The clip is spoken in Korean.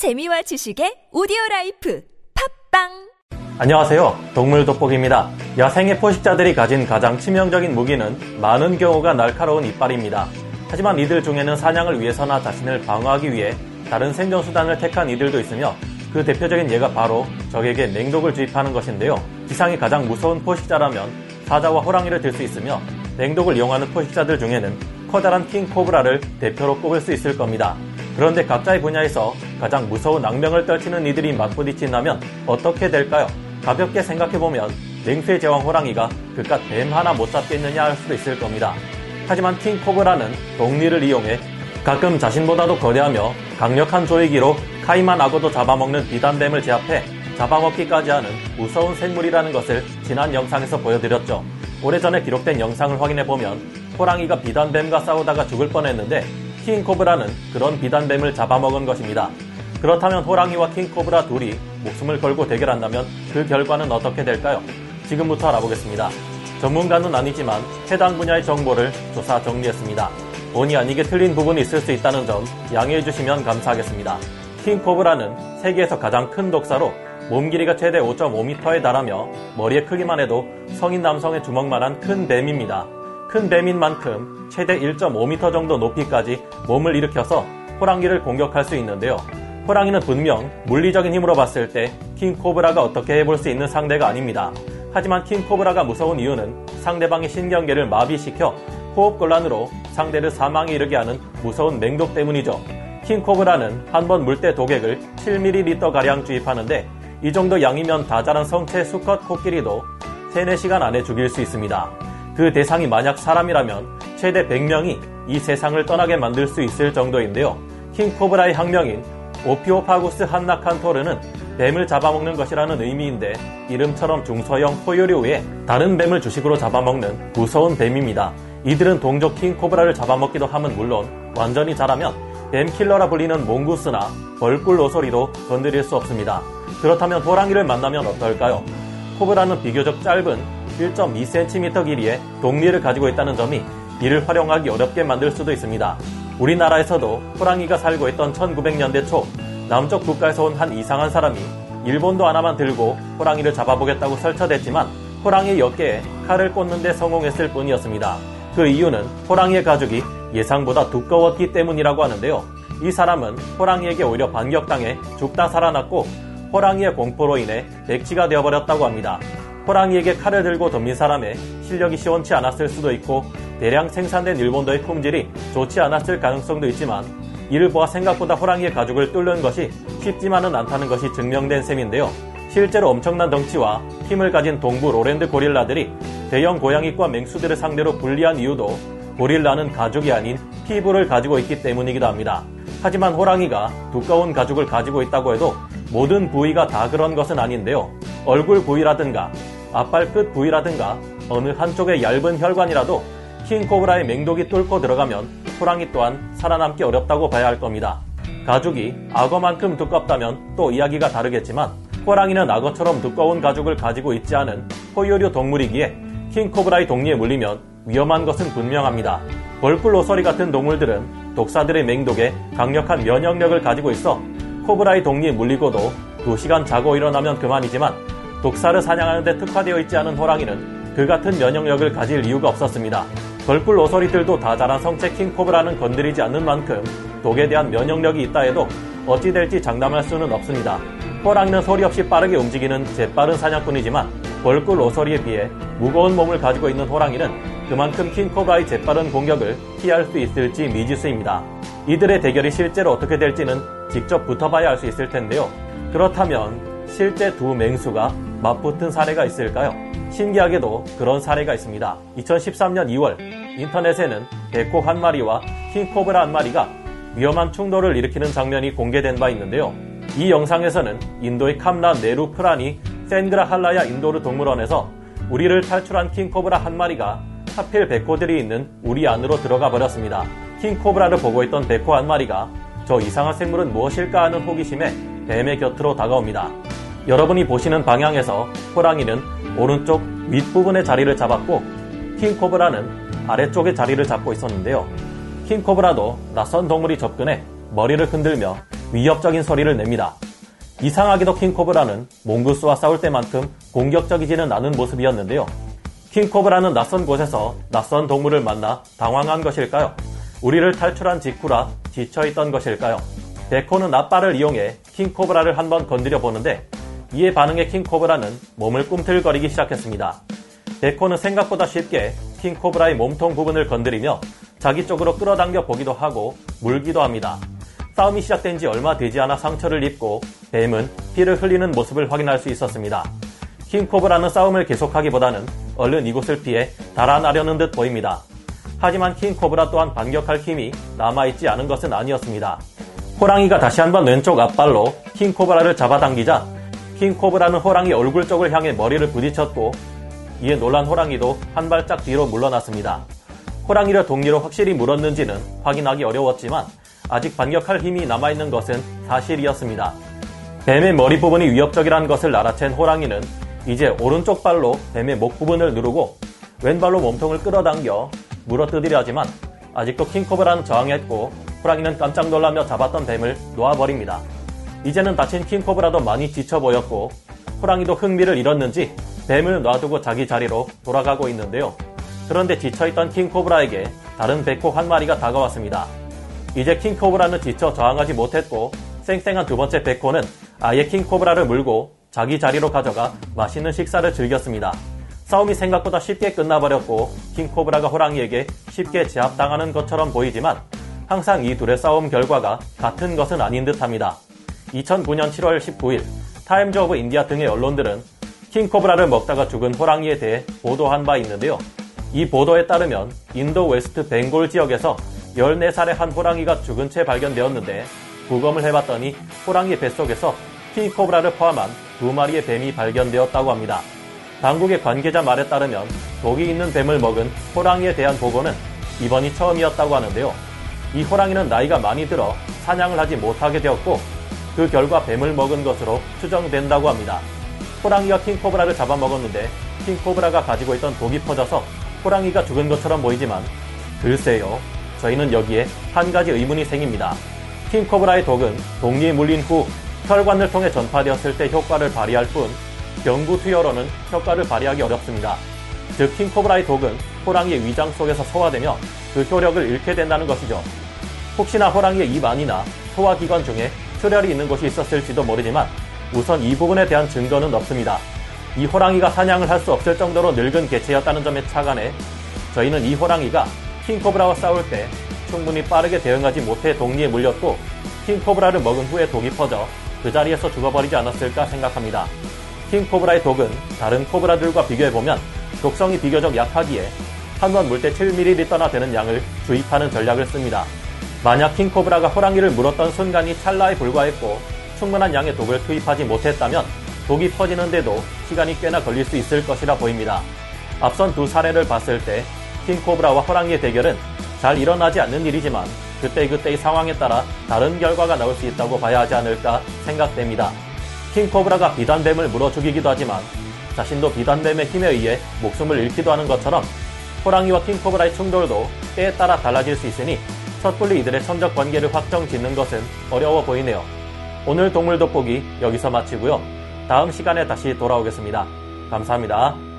재미와 지식의 오디오 라이프 팟빵 안녕하세요. 동물 돋보기입니다. 야생의 포식자들이 가진 가장 치명적인 무기는 많은 경우가 날카로운 이빨입니다. 하지만 이들 중에는 사냥을 위해서나 자신을 방어하기 위해 다른 생존 수단을 택한 이들도 있으며 그 대표적인 예가 바로 적에게 맹독을 주입하는 것인데요. 지상의 가장 무서운 포식자라면 사자와 호랑이를 들 수 있으며 맹독을 이용하는 포식자들 중에는 커다란 킹코브라를 대표로 꼽을 수 있을 겁니다. 그런데 각자의 분야에서 가장 무서운 악명을 떨치는 이들이 맞부딪힌다면 어떻게 될까요? 가볍게 생각해보면 냉수의 제왕 호랑이가 그깟 뱀 하나 못 잡겠느냐 할 수도 있을 겁니다. 하지만 킹 코브라는 독리를 이용해 가끔 자신보다도 거대하며 강력한 조이기로 카이만 악어도 잡아먹는 비단뱀을 제압해 잡아먹기까지 하는 무서운 생물이라는 것을 지난 영상에서 보여드렸죠. 오래전에 기록된 영상을 확인해보면 호랑이가 비단뱀과 싸우다가 죽을 뻔했는데 킹코브라는 그런 비단뱀을 잡아먹은 것입니다. 그렇다면 호랑이와 킹코브라 둘이 목숨을 걸고 대결한다면 그 결과는 어떻게 될까요? 지금부터 알아보겠습니다. 전문가는 아니지만 해당 분야의 정보를 조사 정리했습니다. 본의 아니게 틀린 부분이 있을 수 있다는 점 양해해 주시면 감사하겠습니다. 킹코브라는 세계에서 가장 큰 독사로 몸 길이가 최대 5.5m에 달하며 머리의 크기만 해도 성인 남성의 주먹만한 큰 뱀입니다. 큰 뱀인 만큼 최대 1.5m 정도 높이까지 몸을 일으켜서 호랑이를 공격할 수 있는데요. 호랑이는 분명 물리적인 힘으로 봤을 때 킹코브라가 어떻게 해볼 수 있는 상대가 아닙니다. 하지만 킹코브라가 무서운 이유는 상대방의 신경계를 마비시켜 호흡곤란으로 상대를 사망에 이르게 하는 무서운 맹독 때문이죠. 킹코브라는 한 번 물때 독액을 7ml가량 주입하는데 이 정도 양이면 다 자란 성체 수컷 코끼리도 3, 4시간 안에 죽일 수 있습니다. 그 대상이 만약 사람이라면 최대 100명이 이 세상을 떠나게 만들 수 있을 정도인데요. 킹코브라의 학명인 오피오파구스 한나칸토르는 뱀을 잡아먹는 것이라는 의미인데 이름처럼 중소형 포유류 외에 다른 뱀을 주식으로 잡아먹는 무서운 뱀입니다. 이들은 동족 킹코브라를 잡아먹기도 하면 물론 완전히 자라면 뱀킬러라 불리는 몽구스나 벌꿀 오소리도 건드릴 수 없습니다. 그렇다면 호랑이를 만나면 어떨까요? 코브라는 비교적 짧은 1.2cm 길이의 독리를 가지고 있다는 점이 이를 활용하기 어렵게 만들 수도 있습니다. 우리나라에서도 호랑이가 살고 있던 1900년대 초 남쪽 국가에서 온 한 이상한 사람이 일본도 하나만 들고 호랑이를 잡아보겠다고 설쳐댔지만 호랑이 어깨에 칼을 꽂는 데 성공했을 뿐이었습니다. 그 이유는 호랑이의 가죽이 예상보다 두꺼웠기 때문이라고 하는데요. 이 사람은 호랑이에게 오히려 반격당해 죽다 살아났고 호랑이의 공포로 인해 백치가 되어버렸다고 합니다. 호랑이에게 칼을 들고 덤빈 사람의 실력이 시원치 않았을 수도 있고 대량 생산된 일본도의 품질이 좋지 않았을 가능성도 있지만 이를 보아 생각보다 호랑이의 가죽을 뚫는 것이 쉽지만은 않다는 것이 증명된 셈인데요. 실제로 엄청난 덩치와 힘을 가진 동부 로랜드 고릴라들이 대형 고양이과 맹수들을 상대로 불리한 이유도 고릴라는 가죽이 아닌 피부를 가지고 있기 때문이기도 합니다. 하지만 호랑이가 두꺼운 가죽을 가지고 있다고 해도 모든 부위가 다 그런 것은 아닌데요. 얼굴 부위라든가 앞발 끝 부위라든가 어느 한쪽의 얇은 혈관이라도 킹코브라의 맹독이 뚫고 들어가면 호랑이 또한 살아남기 어렵다고 봐야 할 겁니다. 가죽이 악어만큼 두껍다면 또 이야기가 다르겠지만 호랑이는 악어처럼 두꺼운 가죽을 가지고 있지 않은 포유류 동물이기에 킹코브라의 독리에 물리면 위험한 것은 분명합니다. 벌꿀 로서리 같은 동물들은 독사들의 맹독에 강력한 면역력을 가지고 있어 코브라의 독리에 물리고도 2시간 자고 일어나면 그만이지만 독사를 사냥하는데 특화되어 있지 않은 호랑이는 그 같은 면역력을 가질 이유가 없었습니다. 벌꿀 로서리들도 다 자란 성체 킹코브라는 건드리지 않는 만큼 독에 대한 면역력이 있다 해도 어찌 될지 장담할 수는 없습니다. 호랑이는 소리 없이 빠르게 움직이는 재빠른 사냥꾼이지만 벌꿀 로서리에 비해 무거운 몸을 가지고 있는 호랑이는 그만큼 킹코브라의 재빠른 공격을 피할 수 있을지 미지수입니다. 이들의 대결이 실제로 어떻게 될지는 직접 붙어봐야 알 수 있을 텐데요. 그렇다면 실제 두 맹수가 맞붙은 사례가 있을까요? 신기하게도 그런 사례가 있습니다. 2013년 2월 인터넷에는 백호 한 마리와 킹코브라 한 마리가 위험한 충돌을 일으키는 장면이 공개된 바 있는데요. 이 영상에서는 인도의 캄라 네루 프라니 센그라 할라야 인도르 동물원에서 우리를 탈출한 킹코브라 한 마리가 하필 백호들이 있는 우리 안으로 들어가 버렸습니다. 킹코브라를 보고 있던 백호 한 마리가 저 이상한 생물은 무엇일까 하는 호기심에 뱀의 곁으로 다가옵니다. 여러분이 보시는 방향에서 호랑이는 오른쪽 윗부분의 자리를 잡았고 킹코브라는 아래쪽의 자리를 잡고 있었는데요. 킹코브라도 낯선 동물이 접근해 머리를 흔들며 위협적인 소리를 냅니다. 이상하게도 킹코브라는 몽구스와 싸울 때만큼 공격적이지는 않은 모습이었는데요. 킹코브라는 낯선 곳에서 낯선 동물을 만나 당황한 것일까요? 우리를 탈출한 직후라 지쳐있던 것일까요? 베코는 앞발을 이용해 킹코브라를 한번 건드려 보는데 이에 반응해 킹코브라는 몸을 꿈틀거리기 시작했습니다. 베코는 생각보다 쉽게 킹코브라의 몸통 부분을 건드리며 자기 쪽으로 끌어당겨 보기도 하고 물기도 합니다. 싸움이 시작된 지 얼마 되지 않아 상처를 입고 뱀은 피를 흘리는 모습을 확인할 수 있었습니다. 킹코브라는 싸움을 계속하기보다는 얼른 이곳을 피해 달아나려는 듯 보입니다. 하지만 킹코브라 또한 반격할 힘이 남아있지 않은 것은 아니었습니다. 호랑이가 다시 한번 왼쪽 앞발로 킹코브라를 잡아당기자 킹코브라는 호랑이 얼굴 쪽을 향해 머리를 부딪혔고 이에 놀란 호랑이도 한 발짝 뒤로 물러났습니다. 호랑이를 동리로 확실히 물었는지는 확인하기 어려웠지만 아직 반격할 힘이 남아있는 것은 사실이었습니다. 뱀의 머리 부분이 위협적이라는 것을 알아챈 호랑이는 이제 오른쪽 발로 뱀의 목 부분을 누르고 왼발로 몸통을 끌어당겨 물어뜯으려 하지만 아직도 킹코브라는 저항했고 호랑이는 깜짝 놀라며 잡았던 뱀을 놓아버립니다. 이제는 다친 킹코브라도 많이 지쳐 보였고 호랑이도 흥미를 잃었는지 뱀을 놔두고 자기 자리로 돌아가고 있는데요. 그런데 지쳐있던 킹코브라에게 다른 백호 한 마리가 다가왔습니다. 이제 킹코브라는 지쳐 저항하지 못했고 쌩쌩한 두 번째 백호는 아예 킹코브라를 물고 자기 자리로 가져가 맛있는 식사를 즐겼습니다. 싸움이 생각보다 쉽게 끝나버렸고 킹코브라가 호랑이에게 쉽게 제압당하는 것처럼 보이지만 항상 이 둘의 싸움 결과가 같은 것은 아닌 듯합니다. 2009년 7월 19일 타임즈 오브 인디아 등의 언론들은 킹코브라를 먹다가 죽은 호랑이에 대해 보도한 바 있는데요. 이 보도에 따르면 인도 웨스트 벵골 지역에서 14살의 한 호랑이가 죽은 채 발견되었는데 부검을 해봤더니 호랑이 뱃속에서 킹코브라를 포함한 두 마리의 뱀이 발견되었다고 합니다. 당국의 관계자 말에 따르면 독이 있는 뱀을 먹은 호랑이에 대한 보고는 이번이 처음이었다고 하는데요. 이 호랑이는 나이가 많이 들어 사냥을 하지 못하게 되었고 그 결과 뱀을 먹은 것으로 추정된다고 합니다. 호랑이가 킹코브라를 잡아먹었는데 킹코브라가 가지고 있던 독이 퍼져서 호랑이가 죽은 것처럼 보이지만 글쎄요. 저희는 여기에 한 가지 의문이 생깁니다. 킹코브라의 독은 독리에 물린 후 혈관을 통해 전파되었을 때 효과를 발휘할 뿐 연구 투여로는 효과를 발휘하기 어렵습니다. 즉 킹코브라의 독은 호랑이의 위장 속에서 소화되며 그 효력을 잃게 된다는 것이죠. 혹시나 호랑이의 입 안이나 소화기관 중에 출혈이 있는 곳이 있었을지도 모르지만 우선 이 부분에 대한 증거는 없습니다. 이 호랑이가 사냥을 할 수 없을 정도로 늙은 개체였다는 점에 착안해 저희는 이 호랑이가 킹코브라와 싸울 때 충분히 빠르게 대응하지 못해 독리에 물렸고 킹코브라를 먹은 후에 독이 퍼져 그 자리에서 죽어버리지 않았을까 생각합니다. 킹코브라의 독은 다른 코브라들과 비교해보면 독성이 비교적 약하기에 한 번 물 때 7ml나 되는 양을 주입하는 전략을 씁니다. 만약 킹코브라가 호랑이를 물었던 순간이 찰나에 불과했고 충분한 양의 독을 투입하지 못했다면 독이 퍼지는데도 시간이 꽤나 걸릴 수 있을 것이라 보입니다. 앞선 두 사례를 봤을 때 킹코브라와 호랑이의 대결은 잘 일어나지 않는 일이지만 그때그때의 상황에 따라 다른 결과가 나올 수 있다고 봐야 하지 않을까 생각됩니다. 킹코브라가 비단뱀을 물어 죽이기도 하지만 자신도 비단뱀의 힘에 의해 목숨을 잃기도 하는 것처럼 호랑이와 킹코브라의 충돌도 때에 따라 달라질 수 있으니 섣불리 이들의 천적 관계를 확정 짓는 것은 어려워 보이네요. 오늘 동물 돋보기 여기서 마치고요. 다음 시간에 다시 돌아오겠습니다. 감사합니다.